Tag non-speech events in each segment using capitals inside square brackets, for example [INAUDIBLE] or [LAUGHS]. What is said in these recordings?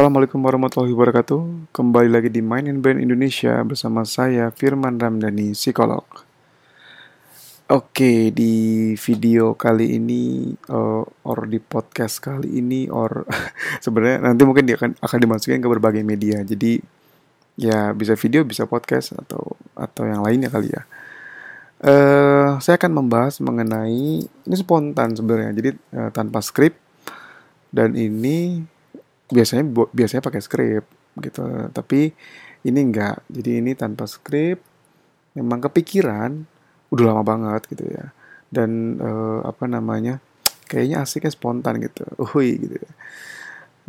Assalamualaikum warahmatullahi wabarakatuh. Kembali lagi di Mind and Brain Indonesia bersama saya Firman Ramdhani, psikolog. Oke, di video kali ini uh, or di podcast kali ini or [LAUGHS] sebenarnya nanti mungkin dia akan akan dimasukin ke berbagai media. Jadi ya bisa video, bisa podcast atau atau yang lainnya kali ya. Uh, saya akan membahas mengenai ini spontan sebenarnya. Jadi uh, tanpa skrip dan ini biasanya biasanya pakai skrip gitu. Tapi ini enggak jadi ini tanpa skrip memang kepikiran udah lama banget gitu ya. Dan uh, apa namanya kayaknya asiknya spontan gitu. Uhui gitu ya.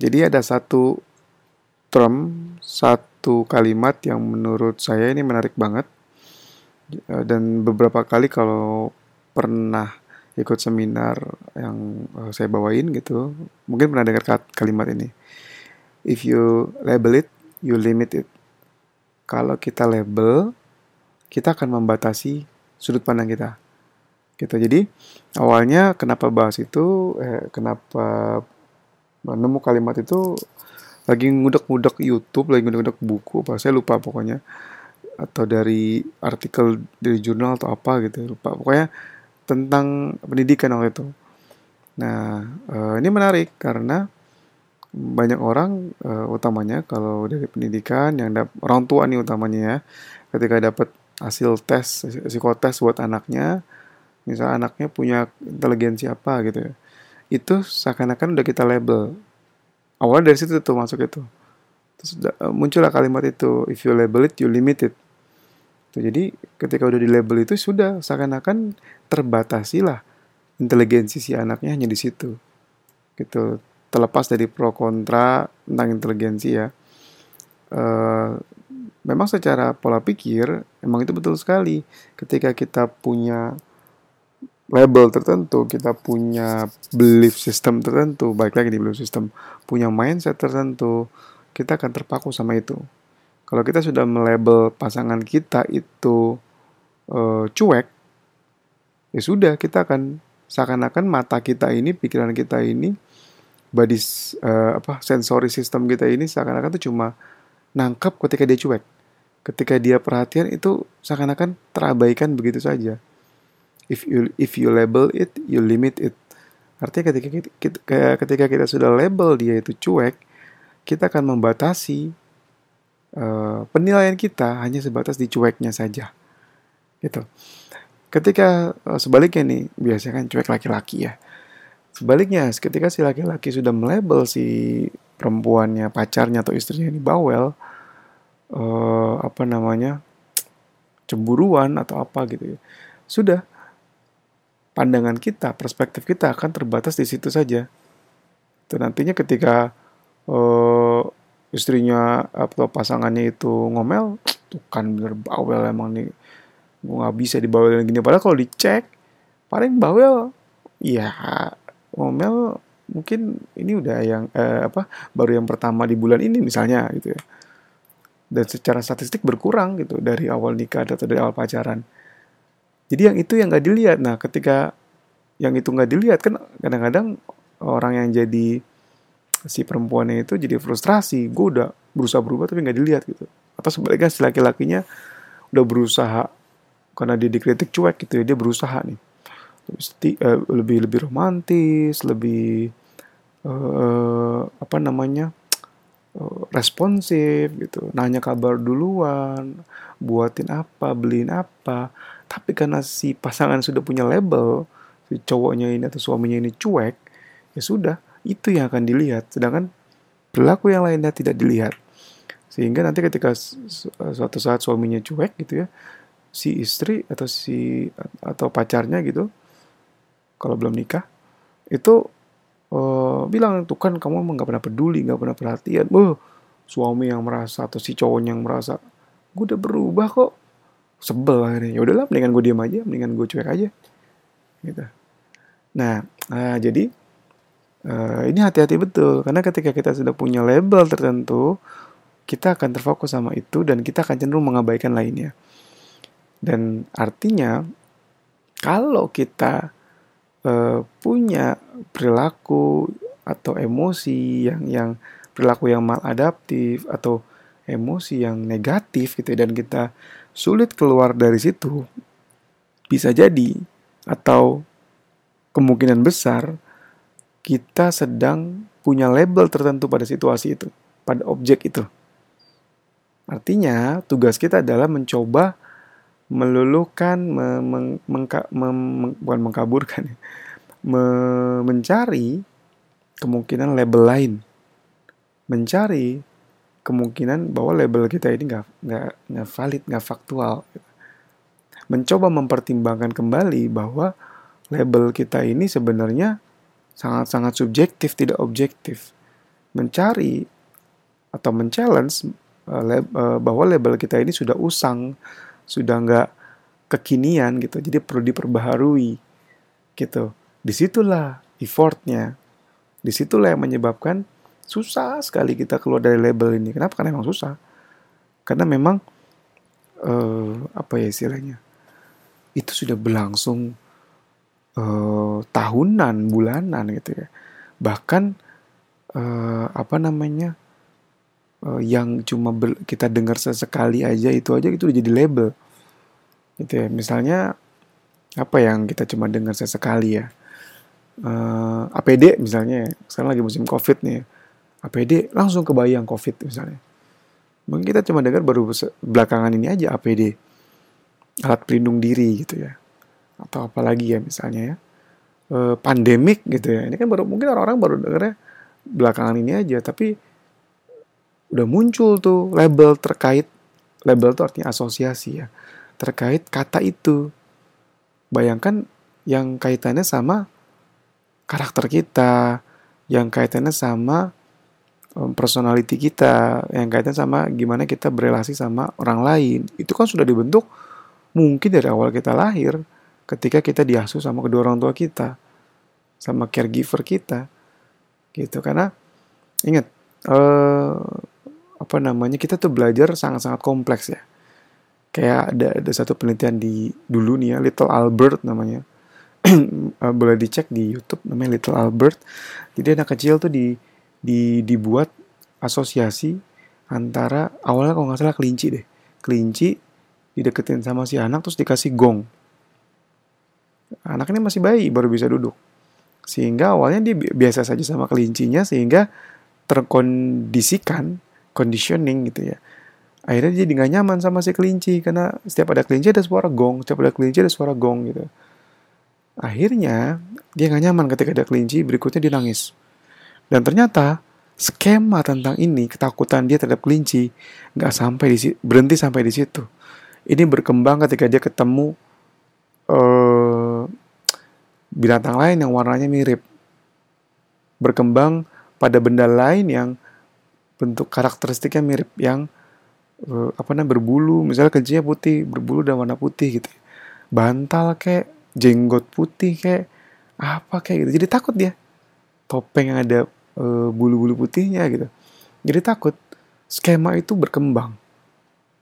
Jadi ada satu term satu kalimat yang menurut saya ini menarik banget. Uh, dan beberapa kali kalau pernah ikut seminar yang uh, saya bawain gitu mungkin pernah dengar kalimat ini if you label it, you limit it. Kalau kita label, kita akan membatasi sudut pandang kita. Gitu. Jadi awalnya kenapa bahas itu, eh, kenapa menemu kalimat itu lagi ngudek-ngudek YouTube, lagi ngudek-ngudek buku, apa saya lupa pokoknya atau dari artikel dari jurnal atau apa gitu lupa pokoknya tentang pendidikan waktu itu. Nah, eh, ini menarik karena banyak orang uh, utamanya kalau dari pendidikan yang dap orang tua nih utamanya ya ketika dapat hasil tes psikotes buat anaknya misal anaknya punya inteligensi apa gitu ya itu seakan-akan udah kita label. Awal dari situ tuh masuk itu. Terus uh, muncullah kalimat itu if you label it you limit it tuh, jadi ketika udah di label itu sudah seakan-akan terbatasilah inteligensi si anaknya hanya di situ. Gitu. Terlepas dari pro kontra tentang inteligensi ya. Uh, memang secara pola pikir memang itu betul sekali. Ketika kita punya label tertentu kita punya belief system tertentu baik lagi di belief system punya mindset tertentu kita akan terpaku sama itu kalau kita sudah melabel pasangan kita itu uh, cuek ya sudah kita akan seakan-akan mata kita ini pikiran kita ini body uh, apa sensory system kita ini seakan-akan tuh cuma nangkap ketika dia cuek. Ketika dia perhatian itu seakan-akan terabaikan begitu saja. If you if you label it, you limit it. Artinya ketika kita, ketika kita sudah label dia itu cuek, kita akan membatasi uh, penilaian kita hanya sebatas di cueknya saja. Gitu. Ketika uh, sebaliknya nih, biasanya kan cuek laki-laki ya Sebaliknya, ketika si laki-laki sudah melabel si perempuannya, pacarnya atau istrinya ini bawel, uh, apa namanya, cemburuan atau apa gitu ya, sudah pandangan kita, perspektif kita akan terbatas di situ saja. Dan nantinya ketika uh, istrinya atau pasangannya itu ngomel, tuh kan bener bawel emang nih, gue nggak bisa dibawelin gini. Padahal kalau dicek, paling bawel, ya ngomel mungkin ini udah yang eh, apa baru yang pertama di bulan ini misalnya gitu ya. Dan secara statistik berkurang gitu dari awal nikah atau dari awal pacaran. Jadi yang itu yang nggak dilihat. Nah ketika yang itu nggak dilihat kan kadang-kadang orang yang jadi si perempuannya itu jadi frustrasi. Gue udah berusaha berubah tapi nggak dilihat gitu. Atau sebaliknya si laki-lakinya udah berusaha karena dia dikritik cuek gitu ya dia berusaha nih. Lebih lebih romantis, lebih uh, apa namanya uh, responsif gitu, nanya kabar duluan, buatin apa, beliin apa. Tapi karena si pasangan sudah punya label, si cowoknya ini atau suaminya ini cuek, ya sudah itu yang akan dilihat. Sedangkan perilaku yang lainnya tidak dilihat. Sehingga nanti ketika suatu saat suaminya cuek gitu ya, si istri atau si atau pacarnya gitu kalau belum nikah itu uh, bilang tuh kan kamu emang nggak pernah peduli nggak pernah perhatian. Oh suami yang merasa atau si cowoknya yang merasa gue udah berubah kok. Sebel akhirnya. Ya udahlah mendingan gue diam aja mendingan gue cuek aja. Gitu. Nah uh, jadi uh, ini hati-hati betul karena ketika kita sudah punya label tertentu kita akan terfokus sama itu dan kita akan cenderung mengabaikan lainnya. Dan artinya kalau kita uh, punya perilaku atau emosi yang yang perilaku yang maladaptif atau emosi yang negatif gitu ya, dan kita sulit keluar dari situ bisa jadi atau kemungkinan besar kita sedang punya label tertentu pada situasi itu, pada objek itu. Artinya, tugas kita adalah mencoba meluluhkan, meng, mem, bukan mengkaburkan, ya, me, mencari kemungkinan label lain, mencari kemungkinan bahwa label kita ini nggak nggak nggak valid, nggak faktual. Mencoba mempertimbangkan kembali bahwa label kita ini sebenarnya sangat-sangat subjektif, tidak objektif. Mencari atau men-challenge uh, uh, bahwa label kita ini sudah usang, sudah nggak kekinian gitu, jadi perlu diperbaharui gitu. Di situlah effortnya, di situlah yang menyebabkan susah sekali kita keluar dari label ini. Kenapa? Karena memang susah. Karena memang uh, apa ya istilahnya? Itu sudah berlangsung uh, tahunan, bulanan gitu ya. Bahkan uh, apa namanya? Uh, yang cuma ber, kita dengar sesekali aja itu aja itu udah jadi label. Gitu ya. Misalnya apa yang kita cuma dengar sesekali ya. Uh, APD misalnya, sekarang lagi musim Covid nih. APD langsung kebayang COVID misalnya. Mungkin kita cuma dengar baru belakangan ini aja APD. Alat pelindung diri gitu ya. Atau apalagi ya misalnya ya. E, pandemik gitu ya. Ini kan baru mungkin orang-orang baru dengarnya belakangan ini aja. Tapi udah muncul tuh label terkait. Label itu artinya asosiasi ya. Terkait kata itu. Bayangkan yang kaitannya sama karakter kita. Yang kaitannya sama personality kita yang kaitan sama gimana kita berelasi sama orang lain itu kan sudah dibentuk mungkin dari awal kita lahir ketika kita diasuh sama kedua orang tua kita sama caregiver kita gitu. Karena ingat eh, apa namanya kita tuh belajar sangat-sangat kompleks ya. Kayak ada ada satu penelitian di dulu nih ya Little Albert namanya. [CLEARS THROAT] Eh, boleh dicek di YouTube namanya Little Albert. Jadi anak kecil tuh di di dibuat asosiasi antara awalnya kalau nggak salah kelinci deh. Kelinci dideketin sama si anak terus dikasih gong anak ini masih bayi baru bisa duduk. Sehingga awalnya dia biasa saja sama kelincinya sehingga terkondisikan conditioning gitu ya. Akhirnya dia nggak nyaman sama si kelinci karena setiap ada kelinci ada suara gong setiap ada kelinci ada suara gong gitu. Akhirnya dia nggak nyaman ketika ada kelinci berikutnya dia nangis. Dan ternyata skema tentang ini, ketakutan dia terhadap kelinci, nggak sampai di berhenti sampai di situ. Ini berkembang ketika dia ketemu uh, binatang lain yang warnanya mirip. Berkembang pada benda lain yang bentuk karakteristiknya mirip, yang uh, apa namanya berbulu, misalnya kelinci putih, berbulu dan warna putih gitu. Bantal kayak jenggot putih kayak apa kayak gitu. Jadi takut dia. Topeng yang ada Eh, bulu-bulu putihnya gitu. Jadi takut skema itu berkembang.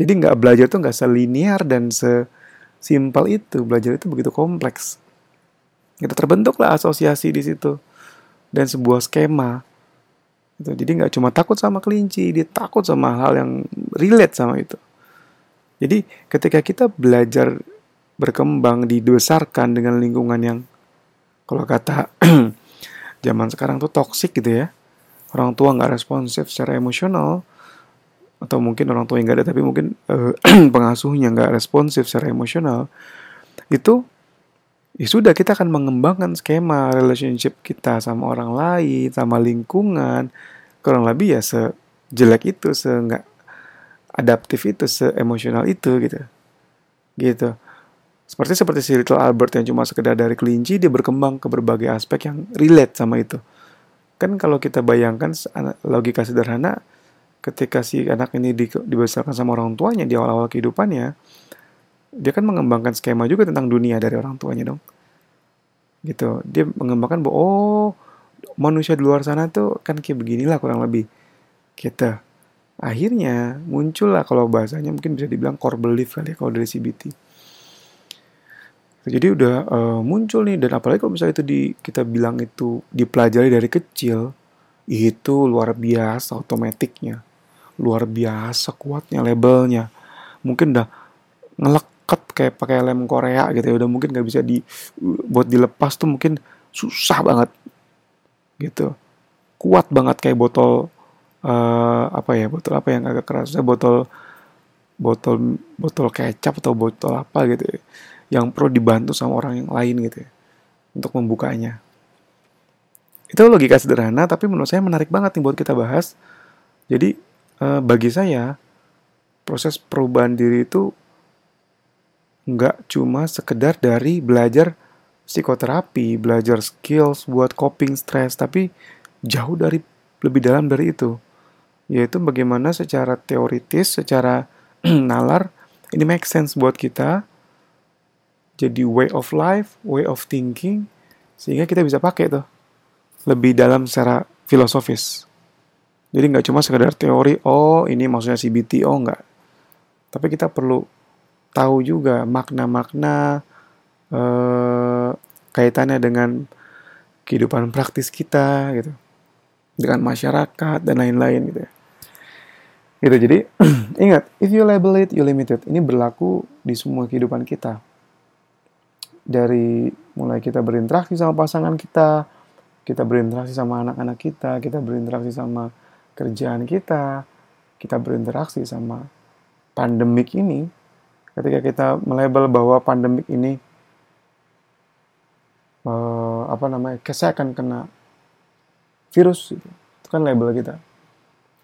Jadi nggak belajar tuh nggak selinier dan sesimpel itu. Belajar itu begitu kompleks. Kita terbentuklah asosiasi di situ dan sebuah skema. Gitu. Jadi nggak cuma takut sama kelinci, dia takut sama hal yang relate sama itu. Jadi ketika kita belajar berkembang dibesarkan dengan lingkungan yang kalau kata [CLEARS THROAT] zaman sekarang tuh toxic gitu ya orang tua nggak responsif secara emosional atau mungkin orang tua yang nggak ada tapi mungkin uh, [CLEARS THROAT] pengasuhnya nggak responsif secara emosional itu ya sudah kita akan mengembangkan skema relationship kita sama orang lain sama lingkungan. Kurang lebih ya sejelek itu se nggak adaptif itu se emosional itu gitu. Gitu. Seperti seperti si Little Albert yang cuma sekedar dari kelinci, dia berkembang ke berbagai aspek yang relate sama itu. Kan kalau kita bayangkan logika sederhana, ketika si anak ini di, dibesarkan sama orang tuanya di awal-awal kehidupannya, dia kan mengembangkan skema juga tentang dunia dari orang tuanya dong. Gitu. Dia mengembangkan bahwa oh manusia di luar sana tuh kan kayak beginilah kurang lebih. Gitu. Akhirnya muncullah kalau bahasanya mungkin bisa dibilang core belief kali ya kalau dari CBT jadi udah uh, muncul nih dan apalagi kalau misalnya itu di kita bilang itu dipelajari dari kecil itu luar biasa otomatiknya luar biasa kuatnya labelnya mungkin udah ngeleket kayak pakai lem Korea gitu ya. Udah mungkin nggak bisa di buat dilepas tuh mungkin susah banget gitu. Kuat banget kayak botol uh, apa ya botol apa yang agak keras. Botol botol botol kecap atau botol apa gitu ya, yang perlu dibantu sama orang yang lain gitu ya, untuk membukanya. Itu logika sederhana tapi menurut saya menarik banget nih buat kita bahas. Jadi uh, bagi saya proses perubahan diri itu nggak cuma sekedar dari belajar psikoterapi, belajar skills buat coping stress, tapi jauh dari lebih dalam dari itu. Yaitu bagaimana secara teoritis, secara [CLEARS THROAT] nalar, ini make sense buat kita. Jadi way of life, way of thinking, sehingga kita bisa pakai tuh lebih dalam secara filosofis. Jadi nggak cuma sekedar teori, oh ini maksudnya CBT, oh nggak. Tapi kita perlu tahu juga makna-makna eh, kaitannya dengan kehidupan praktis kita gitu, dengan masyarakat dan lain-lain gitu. Ya. Gitu jadi [CLEARS THROAT] ingat, if you label it, you limit it. Ini berlaku di semua kehidupan kita. Dari mulai kita berinteraksi sama pasangan kita, kita berinteraksi sama anak-anak kita, kita berinteraksi sama kerjaan kita, kita berinteraksi sama pandemik ini, ketika kita melabel bahwa pandemik ini uh, apa namanya, saya akan kena virus, itu, itu kan label kita.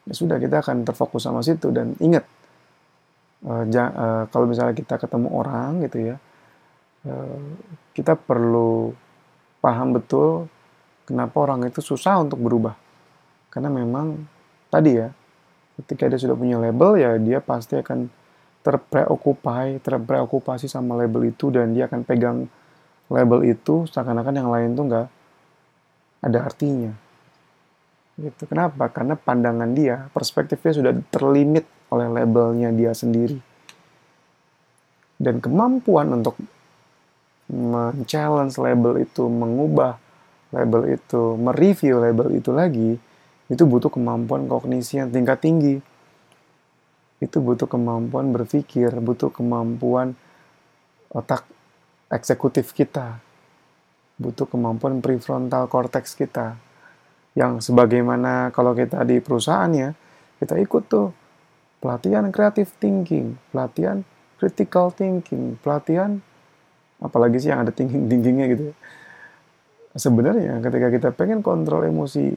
Ya sudah kita akan terfokus sama situ dan ingat uh, ja, uh, kalau misalnya kita ketemu orang gitu ya, uh, kita perlu paham betul kenapa orang itu susah untuk berubah. Karena memang tadi ya, ketika dia sudah punya label ya dia pasti akan terpreokupai, terpreokupasi sama label itu dan dia akan pegang label itu seakan-akan yang lain tuh nggak ada artinya. Gitu. Kenapa? Karena pandangan dia, perspektifnya sudah terlimit oleh labelnya dia sendiri. Dan kemampuan untuk men-challenge label itu, mengubah label itu, mereview label itu lagi, itu butuh kemampuan kognisi yang tingkat tinggi. Itu butuh kemampuan berpikir, butuh kemampuan otak eksekutif kita. Butuh kemampuan prefrontal cortex kita. Yang sebagaimana kalau kita di perusahaan ya, kita ikut tuh pelatihan creative thinking, pelatihan critical thinking, pelatihan apalagi sih yang ada thinking-thinkingnya gitu. Ya. Sebenarnya ketika kita pengen kontrol emosi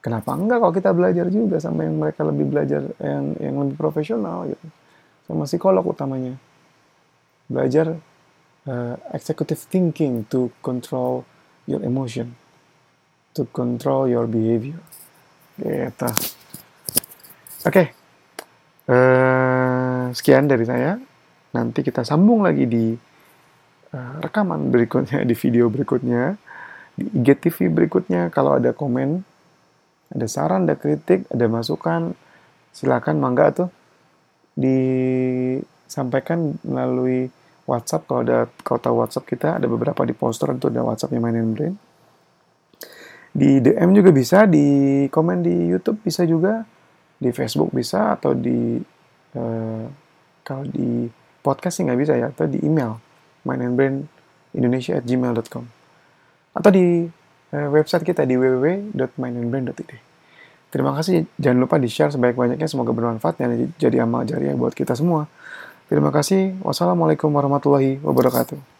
kenapa enggak kalau kita belajar juga sama yang mereka lebih belajar yang yang lebih profesional gitu. Sama psikolog utamanya. Belajar uh, executive thinking to control your emotion to control your behavior. Gitu. Oke. Okay. uh, eh, sekian dari saya. Nanti kita sambung lagi di uh, rekaman berikutnya di video berikutnya di IGTV berikutnya. Kalau ada komen ada saran, ada kritik, ada masukan, silakan mangga tuh disampaikan melalui WhatsApp. Kalau ada tahu WhatsApp kita ada beberapa di poster itu ada WhatsAppnya Main Brain. Di DM juga bisa, di komen di YouTube bisa juga, di Facebook bisa atau di uh, kalau di podcast sih nggak bisa ya atau di email mindandbrain@indonesia@gmail.com atau di Eh, website kita di www.mindandbrand.id. Terima kasih, jangan lupa di-share sebanyak-banyaknya, semoga bermanfaat dan jadi amal jariah buat kita semua. Terima kasih, wassalamualaikum warahmatullahi wabarakatuh.